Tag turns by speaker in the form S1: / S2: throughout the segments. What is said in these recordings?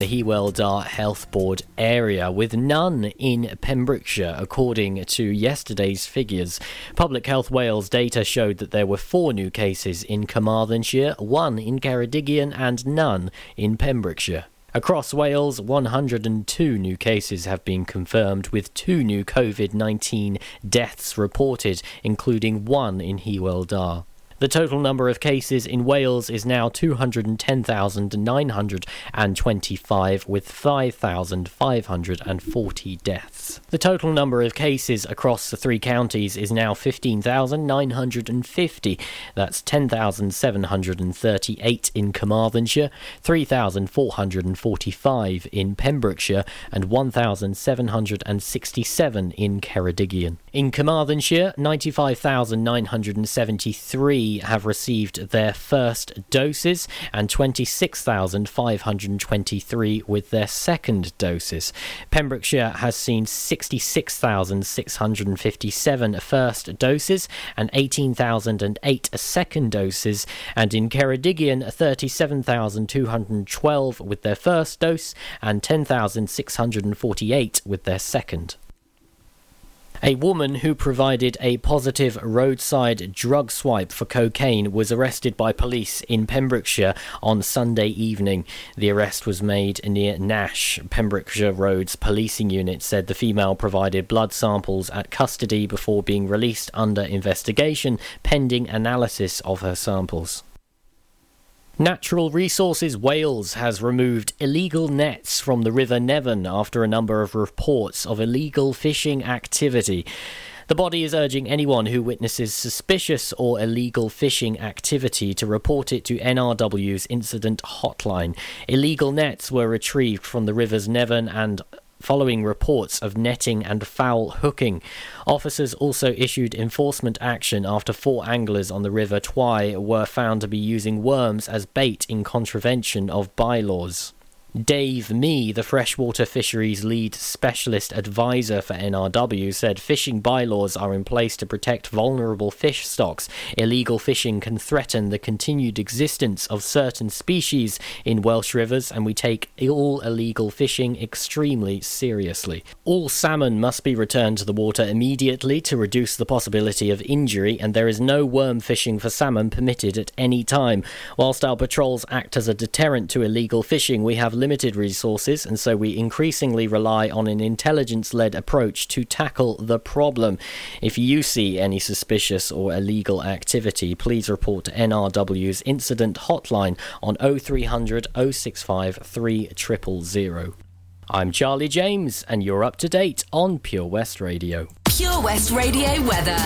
S1: the Hywel Dda Health Board area, with none in Pembrokeshire, according to yesterday's figures. Public Health Wales data showed that there were four new cases in Carmarthenshire, one in Ceredigion, and none in Pembrokeshire. Across Wales, 102 new cases have been confirmed, with two new COVID 19 deaths reported, including one in Hywel Dda. The total number of cases in Wales is now 210,925, with 5,540 deaths. The total number of cases across the three counties is now 15,950. That's 10,738 in Carmarthenshire, 3,445 in Pembrokeshire, and 1,767 in Ceredigion. In Carmarthenshire, 95,973 have received their first doses and 26,523 with their second doses. Pembrokeshire has seen 66,657 first doses and 18,008 second doses, and in Ceredigion, 37,212 with their first dose and 10,648 with their second. A woman who provided a positive roadside drug swipe for cocaine was arrested by police in Pembrokeshire on Sunday evening. The arrest was made near Nash. Pembrokeshire Roads policing unit said the female provided blood samples at custody before being released under investigation pending analysis of her samples. Natural Resources Wales has removed illegal nets from the River Nevern after a number of reports of illegal fishing activity. The body is urging anyone who witnesses suspicious or illegal fishing activity to report it to NRW's incident hotline. Illegal nets were retrieved from the rivers Nevern and following reports of netting and foul hooking. Officers also issued enforcement action after four anglers on the River Twy were found to be using worms as bait in contravention of bylaws. Dave Mee, the freshwater fisheries lead specialist advisor for NRW, said fishing bylaws are in place to protect vulnerable fish stocks. Illegal fishing can threaten the continued existence of certain species in Welsh rivers, and we take all illegal fishing extremely seriously. All salmon must be returned to the water immediately to reduce the possibility of injury, and there is no worm fishing for salmon permitted at any time. Whilst our patrols act as a deterrent to illegal fishing, we have limited resources, and so we increasingly rely on an intelligence led approach to tackle the problem. If you see any suspicious or illegal activity, please report to NRW's incident hotline on 0300 065 3000. I'm Charlie James, and you're up to date on Pure West Radio.
S2: Pure West Radio weather.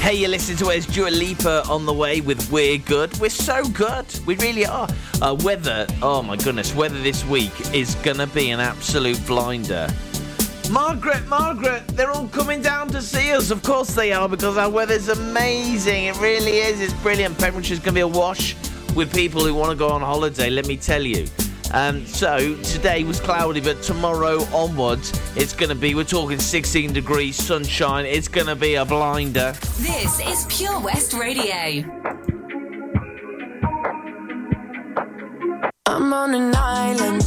S3: Hey, you're listening to us, Dua Lipa on the way with We're Good. We're so good. We really are. Uh, weather, oh my goodness, weather this week is going to be an absolute blinder. Margaret, Margaret, they're all coming down to see us. Of course they are, because our weather's amazing. It really is. It's brilliant. Pembrokeshire's going to be awash with people who want to go on holiday, let me tell you. Um, so today was cloudy, but tomorrow onwards, it's going to be, we're talking 16 degrees, sunshine. It's going to be a blinder.
S2: This is Pure West Radio.
S4: I'm on an island,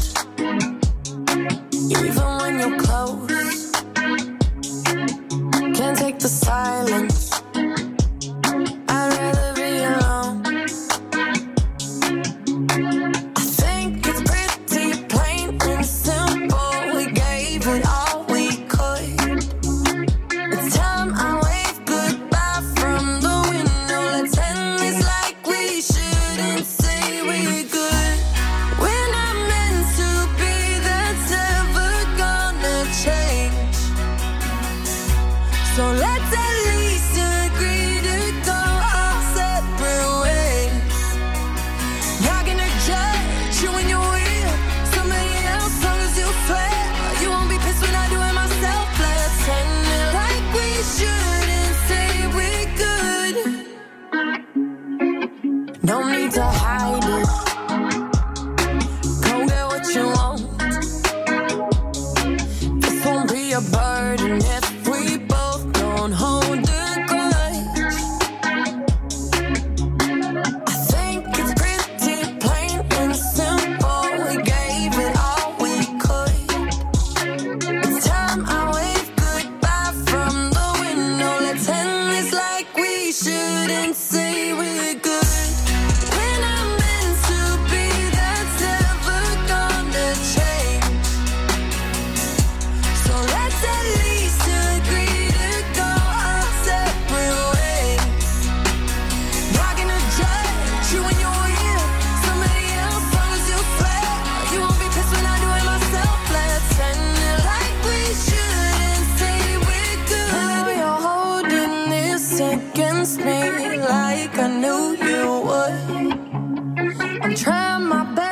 S4: me like I knew you would. I'm trying my
S2: best.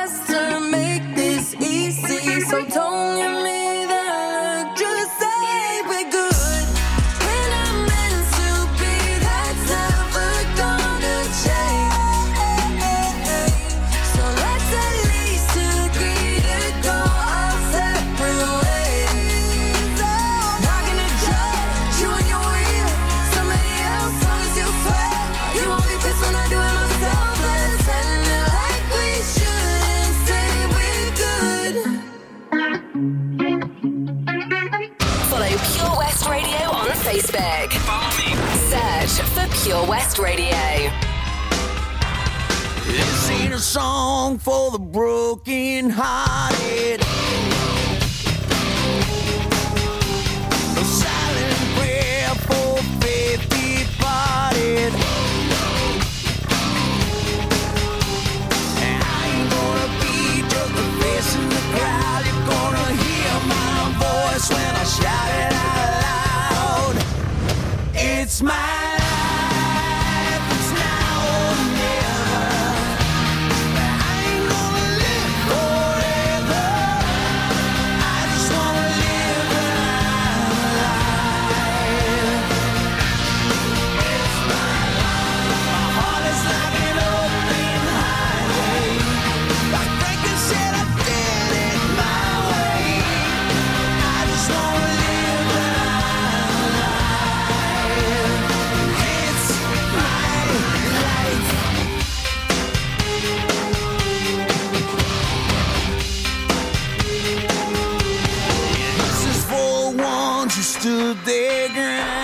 S2: West Radio.
S4: This ain't a song for the broken hearted. Silent prayer for faith departed. And I ain't gonna be just a face in the crowd. You're gonna hear my voice when I shout it out loud. It's my stood their ground.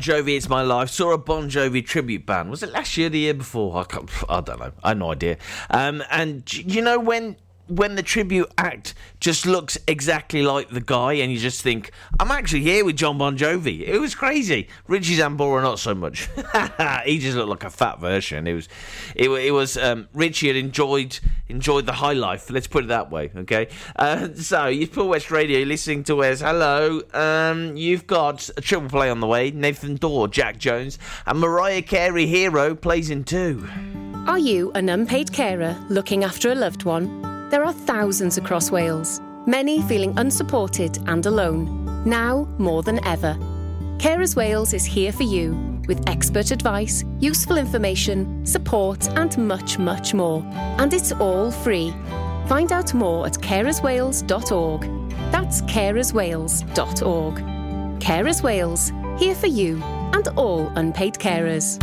S3: Bon Jovi, It's My Life. Saw a Bon Jovi tribute band. Was it last year, the year before? I, I don't know. I have no idea. Um, and you know when when the tribute act just looks exactly like the guy, and you just think, I'm actually here with John Bon Jovi. It was crazy. Richie Sambora, not so much. he just looked like a fat version. It was, it, it was. Um, Richie had enjoyed enjoyed the high life. Let's put it that way. Okay. Uh, so you Pure West Radio, listening to Wes. Hello. Um, you've got a triple play on the way. Nathan Dawe, Jack Jones, and Mariah Carey. Hero plays in two.
S5: Are you an unpaid carer looking after a loved one? There are thousands across Wales, many feeling unsupported and alone, now more than ever. Carers Wales is here for you with expert advice, useful information, support, and much, much more. And it's all free. Find out more at carerswales.org. That's carerswales.org. Carers Wales, here for you and all unpaid carers.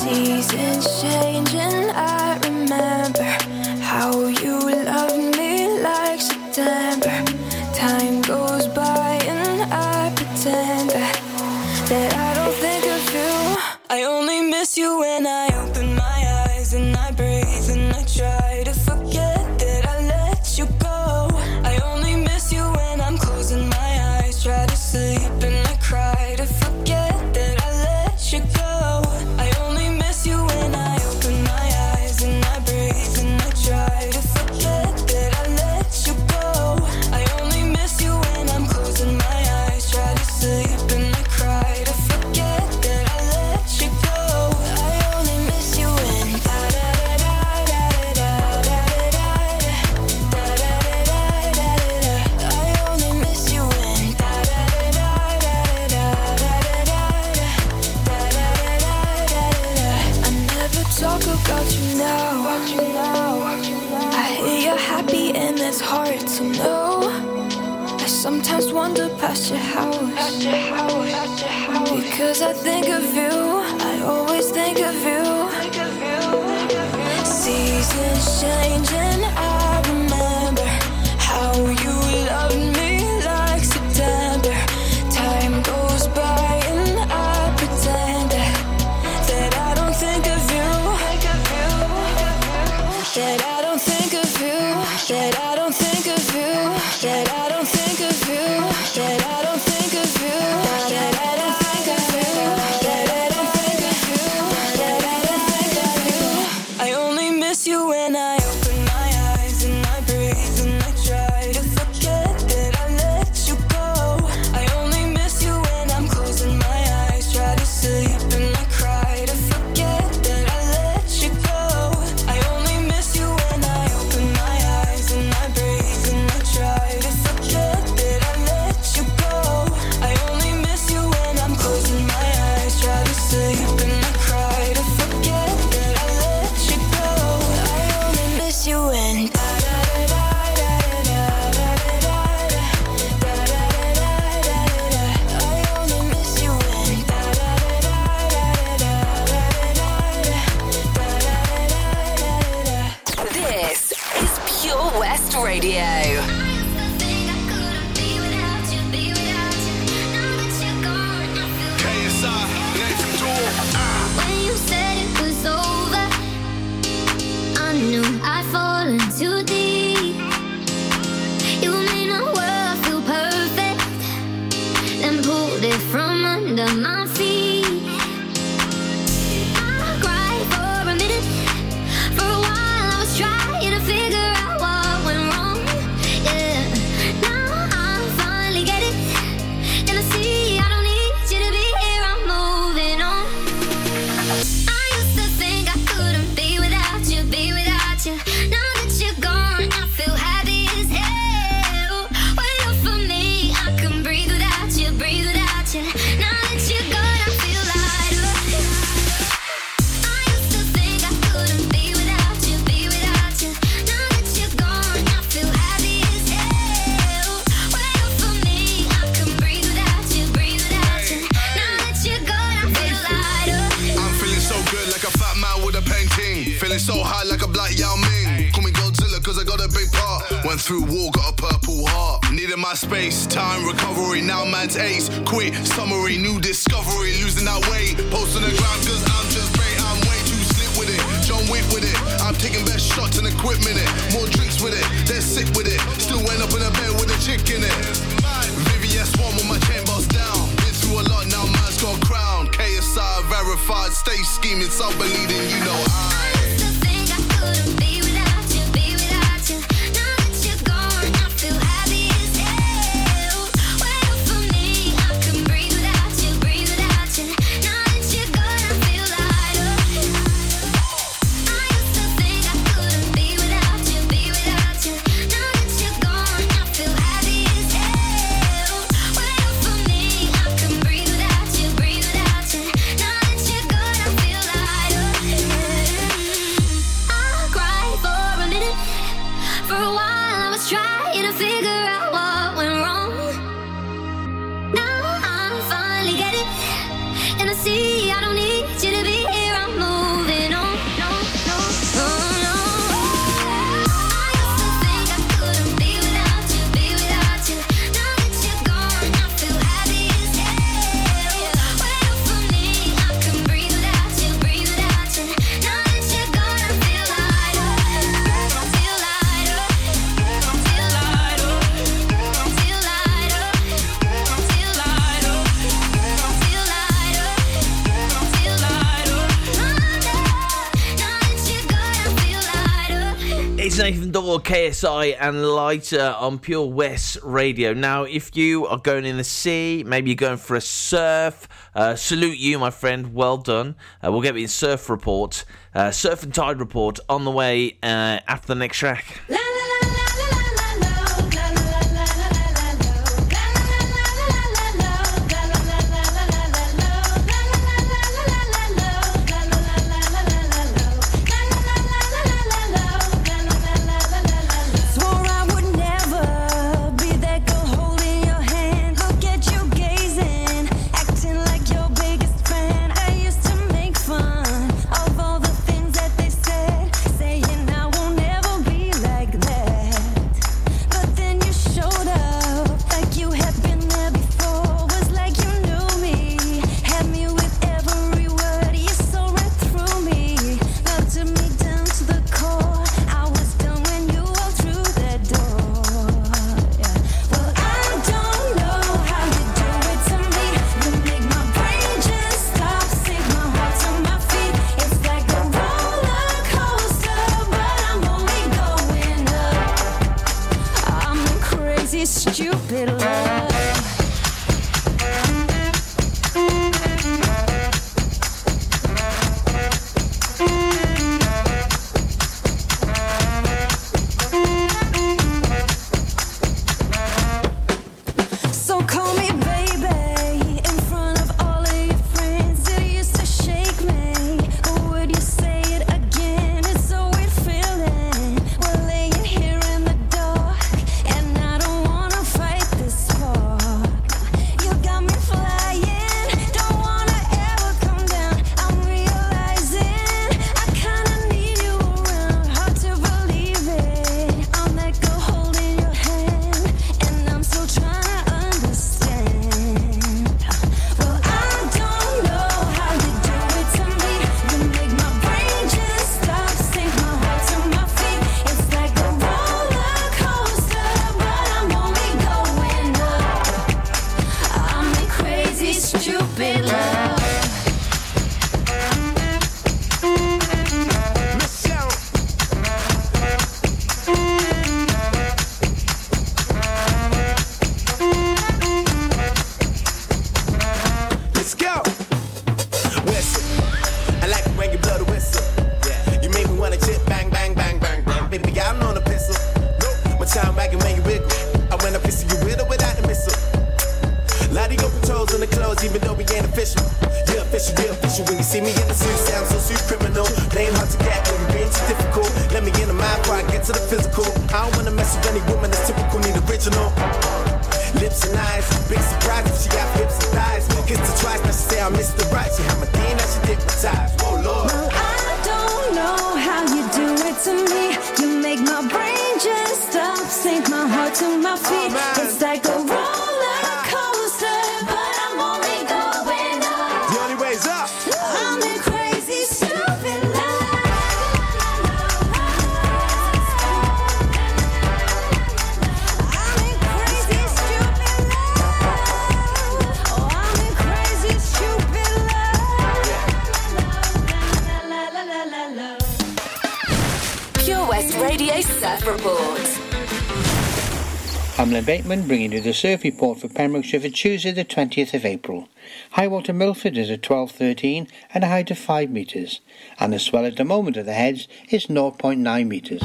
S6: seasons change, and I remember how you loved me like September. Time goes by, and I pretend that, that I don't think of you. I only miss you when I.
S7: Feeling so high like a black Yao Ming. Call me Godzilla cause I got a big part. Went through war, got a purple heart. Needed my space, time, recovery. Now man's ace. Quit, summary, new discovery. Losing that weight. Post on the ground cause I'm just great. I'm way too slick with it. John Wick with it. I'm taking best shots and equipment it. More drinks with it. They're sick with it. Still went up in a bed with a chick in it. VVS one with my chain boss down. Been through a lot now, man's got crown. KSI verified, stay scheming, so believing you know I.
S6: KSI and Lighter on Pure West Radio. Now, if you are going in the sea, maybe you're going for a surf, uh, salute you, my friend. Well done. Uh, we'll get you a surf report, uh, surf and tide report on the way uh, after the next track.
S8: Bringing you the surf report for Pembrokeshire for Tuesday the 20th of April. High water Milford is at 12.13 and a height of 5 metres, and the swell at the moment of the heads is 0.9 metres.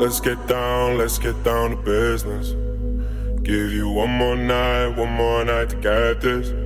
S9: Let's get down, let's get down to business. Give you one more night, one more night to get this.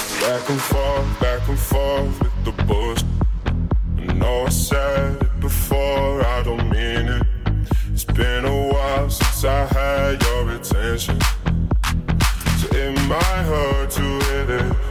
S9: Back and forth, back and forth with the bush. I know I said it before, I don't mean it. It's been a while since I had your attention. So it might hurt to hit it.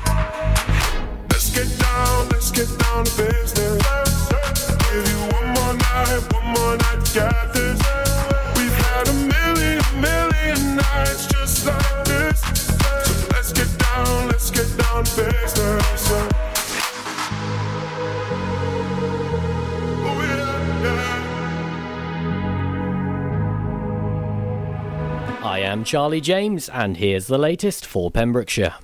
S1: Charlie James, and here's the latest for Pembrokeshire.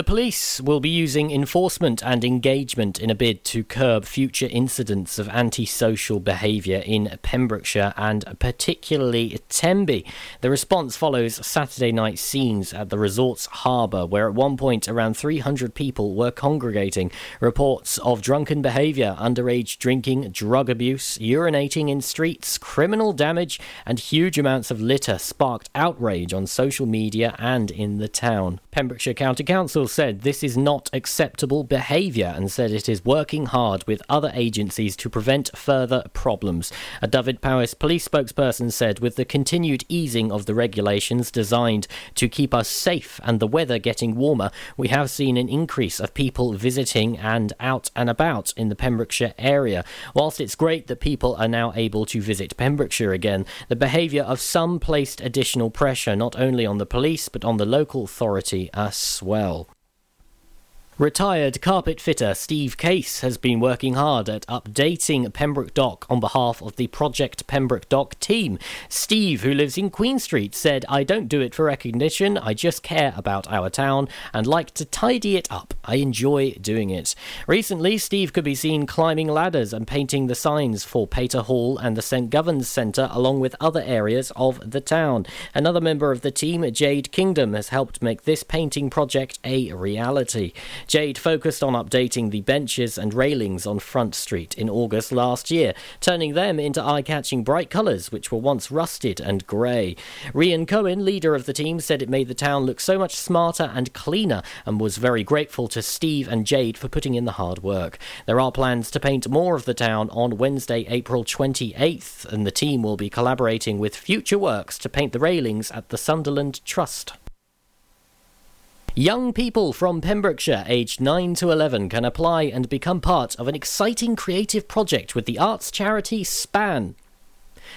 S1: The police will be using enforcement and engagement in a bid to curb future incidents of antisocial behaviour in Pembrokeshire and particularly Tenby. The response follows Saturday night scenes at the resort's harbour, where at one point around 300 people were congregating. Reports of drunken behaviour, underage drinking, drug abuse, urinating in streets, criminal damage, and huge amounts of litter sparked outrage on social media and in the town. Pembrokeshire County Council said this is not acceptable behaviour and said it is working hard with other agencies to prevent further problems. A Dyfed-Powys police spokesperson said with the continued easing of the regulations designed to keep us safe and the weather getting warmer, we have seen an increase of people visiting and out and about in the Pembrokeshire area. Whilst it's great that people are now able to visit Pembrokeshire again, the behaviour of some placed additional pressure not only on the police but on the local authority as well. Retired carpet fitter Steve Case has been working hard at updating Pembroke Dock on behalf of the Project Pembroke Dock team. Steve, who lives in Queen Street, said, I don't do it for recognition, I just care about our town and like to tidy it up. I enjoy doing it. Recently, Steve could be seen climbing ladders and painting the signs for Pater Hall and the St. Govan's Centre, along with other areas of the town. Another member of the team, Jade Kingdom, has helped make this painting project a reality. Jade focused on updating the benches and railings on Front Street in August last year, turning them into eye catching bright colours which were once rusted and grey. Rian Cohen, leader of the team, said it made the town look so much smarter and cleaner and was very grateful to Steve and Jade for putting in the hard work. There are plans to paint more of the town on Wednesday, April 28th, and the team will be collaborating with Future Works to paint the railings at the Sunderland Trust. Young people from Pembrokeshire aged 9 to 11 can apply and become part of an exciting creative project with the arts charity SPAN.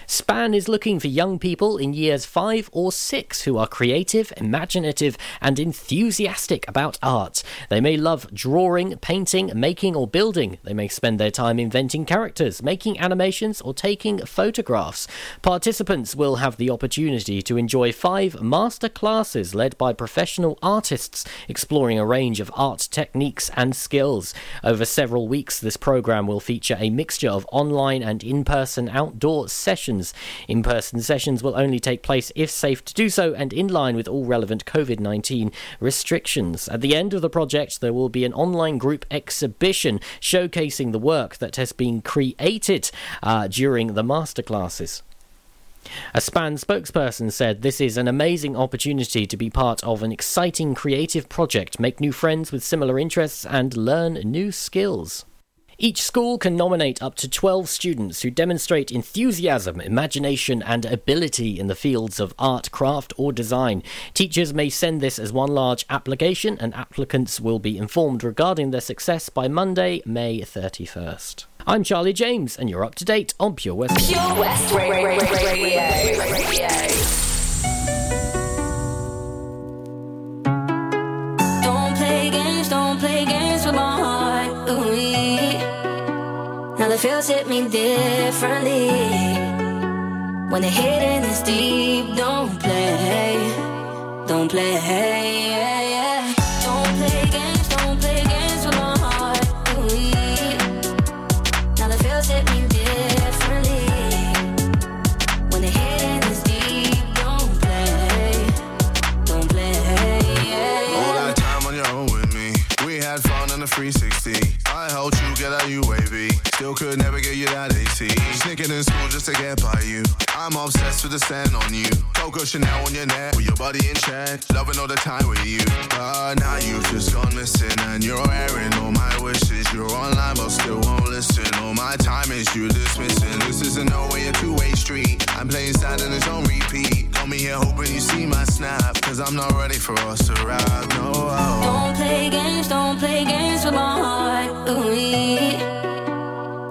S1: SPAN is looking for young people in years 5 or 6 who are creative, imaginative, and enthusiastic about art. They may love drawing, painting, making, or building. They may spend their time inventing characters, making animations, or taking photographs. Participants will have the opportunity to enjoy five master classes led by professional artists, exploring a range of art techniques and skills. Over several weeks, this program will feature a mixture of online and in person outdoor sessions sessions. In person sessions will only take place if safe to do so and in line with all relevant COVID 19 restrictions. At the end of the project, there will be an online group exhibition showcasing the work that has been created uh, during the masterclasses. A SPAN spokesperson said this is an amazing opportunity to be part of an exciting creative project, make new friends with similar interests, and learn new skills. Each school can nominate up to 12 students who demonstrate enthusiasm, imagination, and ability in the fields of art, craft, or design. Teachers may send this as one large application, and applicants will be informed regarding their success by Monday, May 31st. I'm Charlie James, and you're up to date on Pure West.
S2: Pure West Radio. Radio.
S10: The feels hit me differently. When the hidden is deep, don't play, don't play. Yeah, yeah. Don't play games, don't play games with my heart. Ooh, now the feels hit me differently. When the hidden is deep, don't play, don't play. Yeah,
S7: All that time on your own with me. We had fun on the 360. I helped you get out UAV. Still could never get you that AC. Sneaking in school just to get by you. I'm obsessed with the stand on you. Coco Chanel on your neck with your body in check. Loving all the time with you. But now you've just gone missing and you're airing all my wishes. You're online but still won't listen. All my time is you dismissing. This isn't no way a two-way street. I'm playing sad and it's on repeat. Call me here hoping you see my snap. Cause I'm not ready for us to ride. No.
S10: Don't play games, don't play games with my heart. Ooh,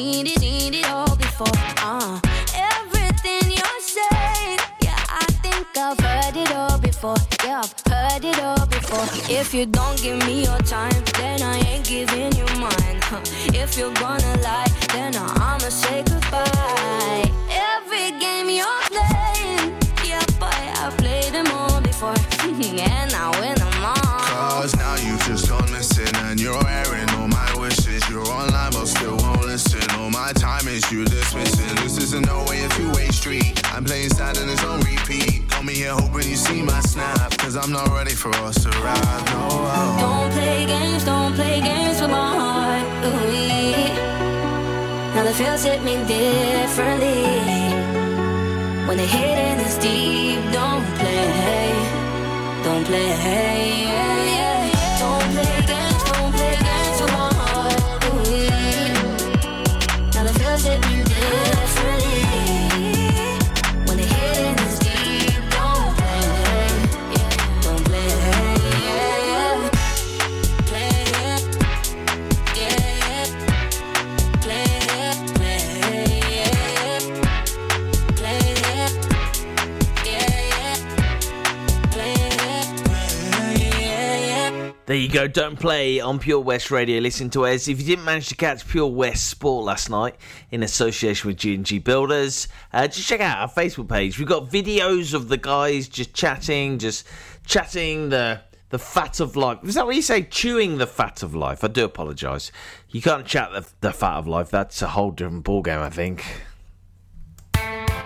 S10: Seen it, seen it all before. Uh, everything you're yeah, I think I've heard it all before. Yeah, I've heard it all before. If you don't give me your time, then I ain't giving you mine. Huh. If you're gonna lie, then I'ma say goodbye. Every game you're playing, yeah, boy, I've played them all before, and I win them all.
S7: Cause now you've just gone missing and you're airing you dismissing. This isn't no way a two-way street. I'm playing sad and it's on repeat. Call me here hoping you see my snap. Cause I'm not ready for us to ride. No.
S10: Don't play games, don't play games with my heart. Ooh, now the feels hit me differently. When the hidden is deep, don't play, don't play. Yeah, yeah.
S3: There you go. Don't play on Pure West Radio. Listen to us. If you didn't manage to catch Pure West Sport last night in association with G&G Builders, uh, just check out our Facebook page. We've got videos of the guys just chatting, just chatting the the fat of life. Is that what you say? Chewing the fat of life. I do apologise. You can't chat the, the fat of life. That's a whole different ballgame, I think.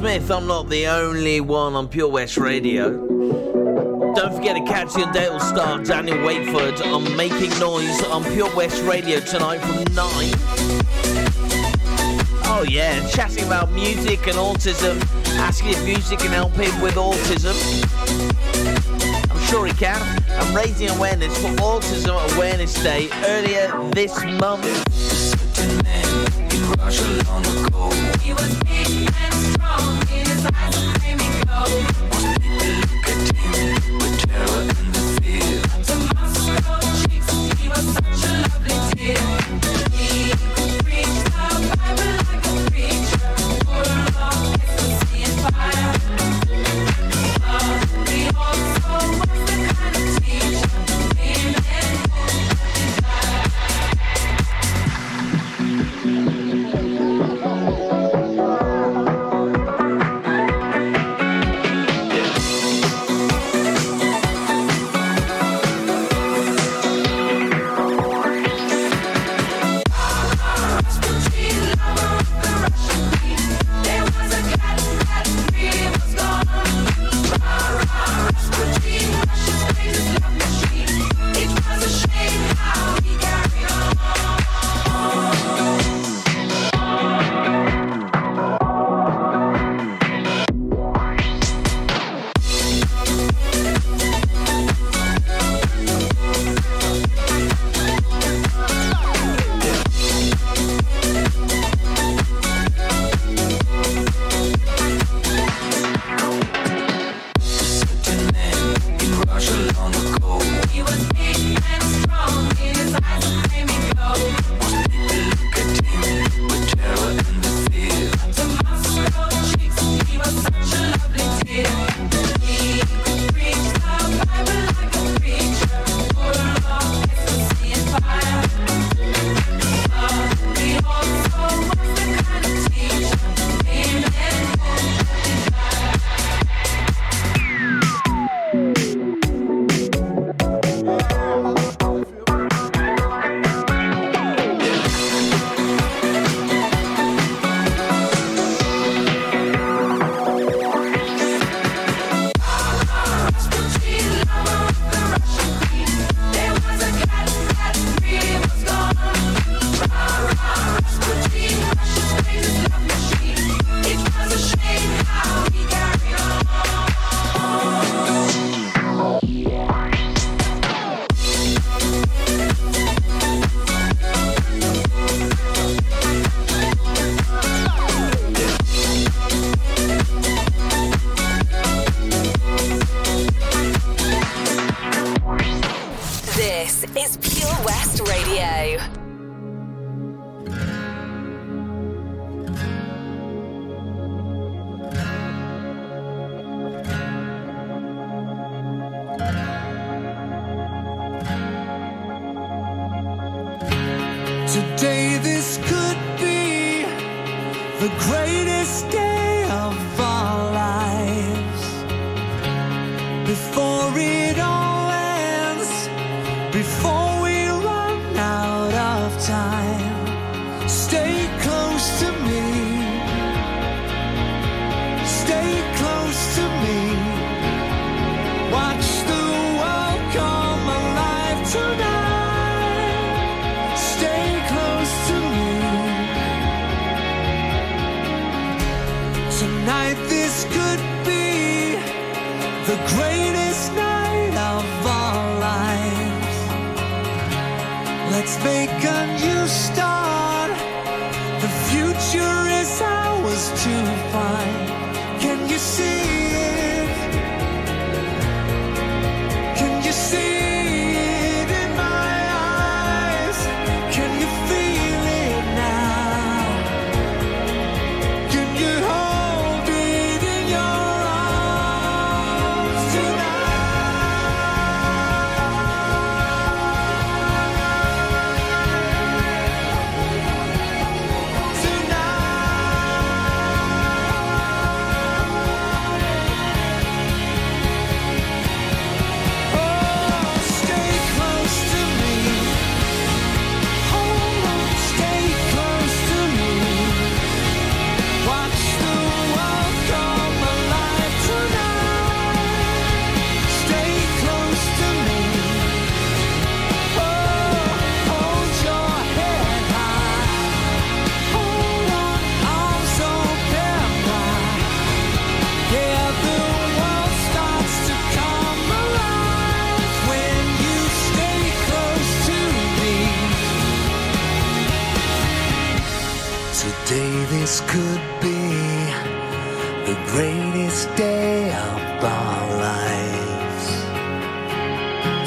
S3: Smith, I'm not the only one on Pure West Radio. Don't forget to catch your Dale star Daniel Wakeford on Making Noise on Pure West Radio tonight from 9. Oh yeah, chatting about music and autism, asking if music can help him with autism. I'm sure he can. I'm raising awareness for Autism Awareness Day earlier this month.
S11: Look at him with terror and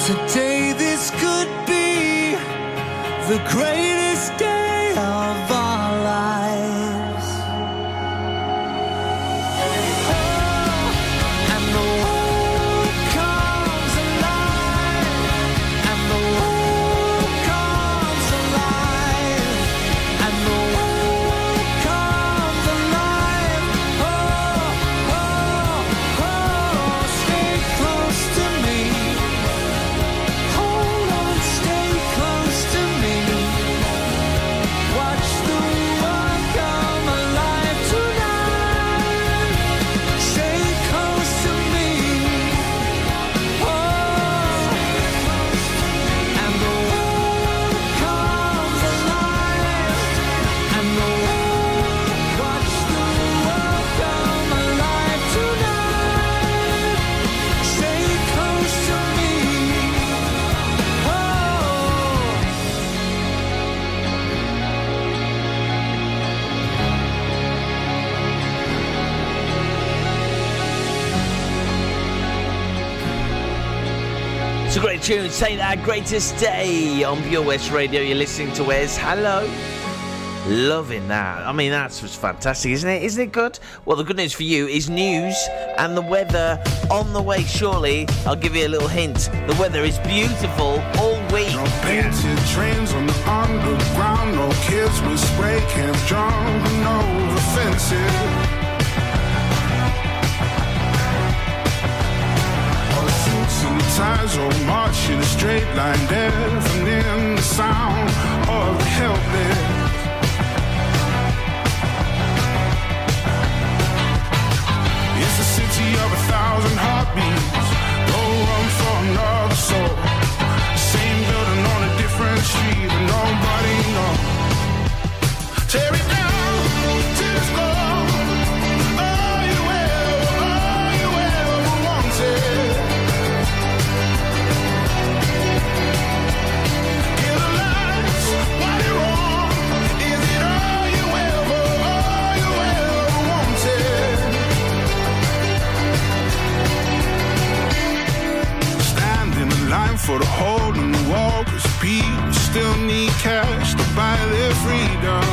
S4: Today this could be the greatest. tune, saying our greatest day on
S3: Pure West Radio. You're listening to Wes. Hello. Loving that. I mean, that's was fantastic, isn't it? Isn't it good? Well, the good news for you is news and the weather on the way, surely. I'll give you a little hint. The weather is beautiful all week.
S12: No painted trains on the underground, no kids with spray cans drawn over fences. and the tides all march in a straight line, deafening the sound of the helpless. freedom.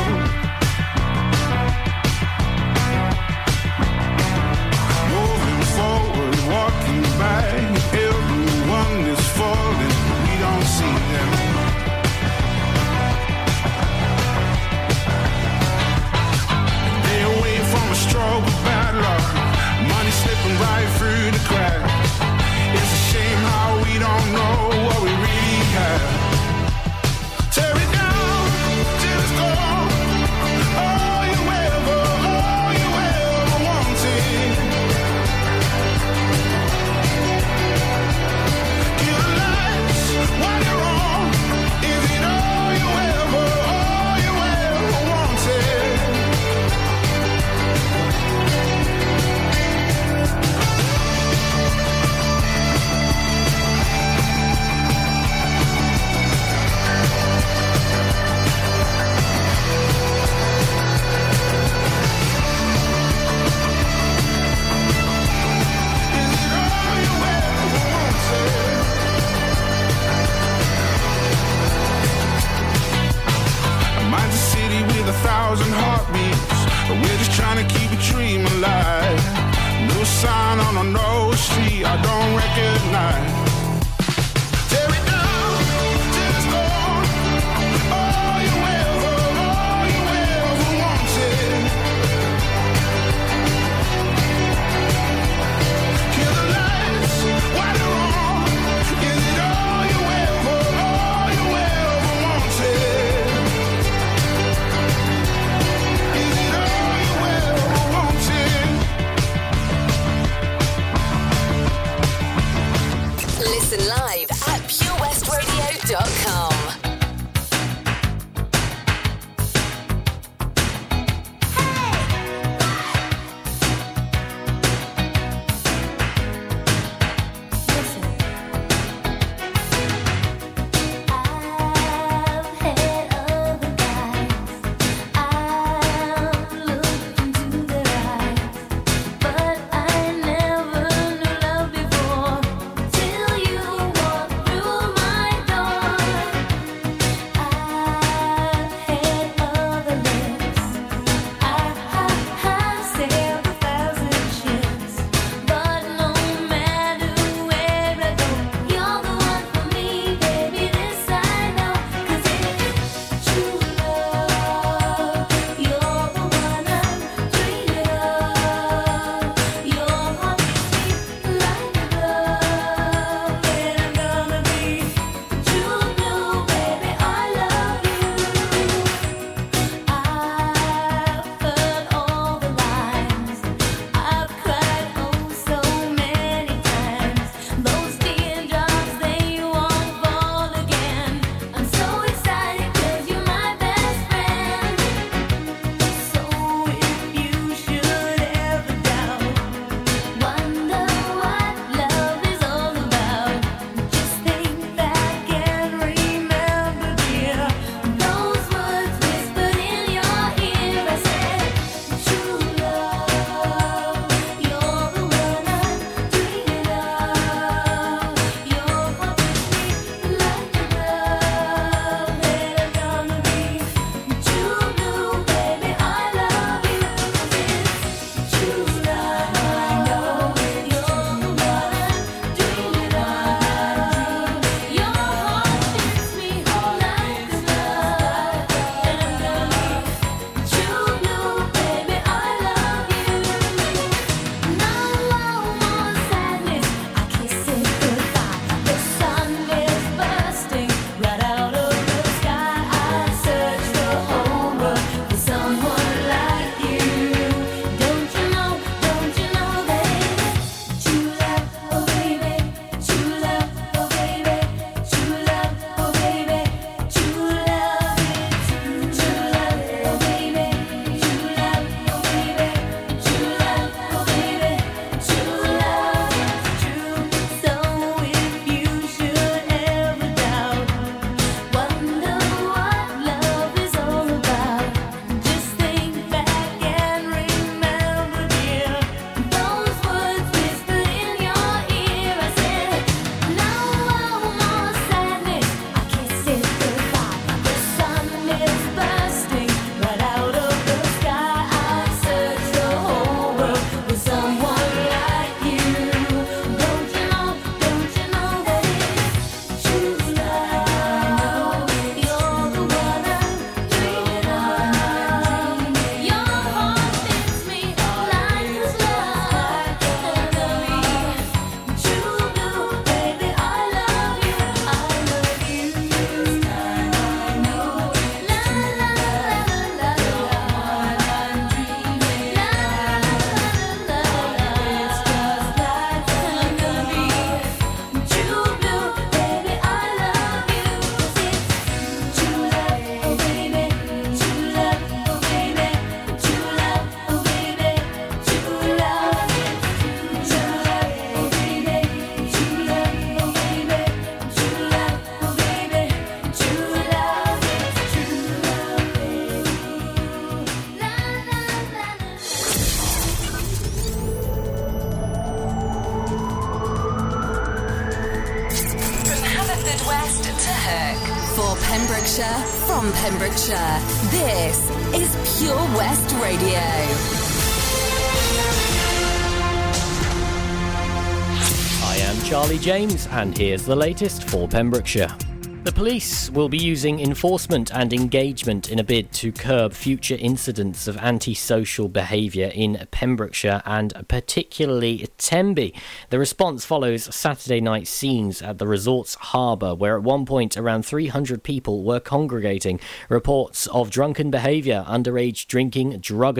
S1: And here's the latest for Pembrokeshire. The police will be using enforcement and engagement in a bid to curb future incidents of antisocial behaviour in Pembrokeshire and particularly Tenby. The response follows Saturday night scenes at the resort's harbour, where at one point around 300 people were congregating. Reports of drunken behaviour, underage drinking, drug abuse,